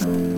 Thanks.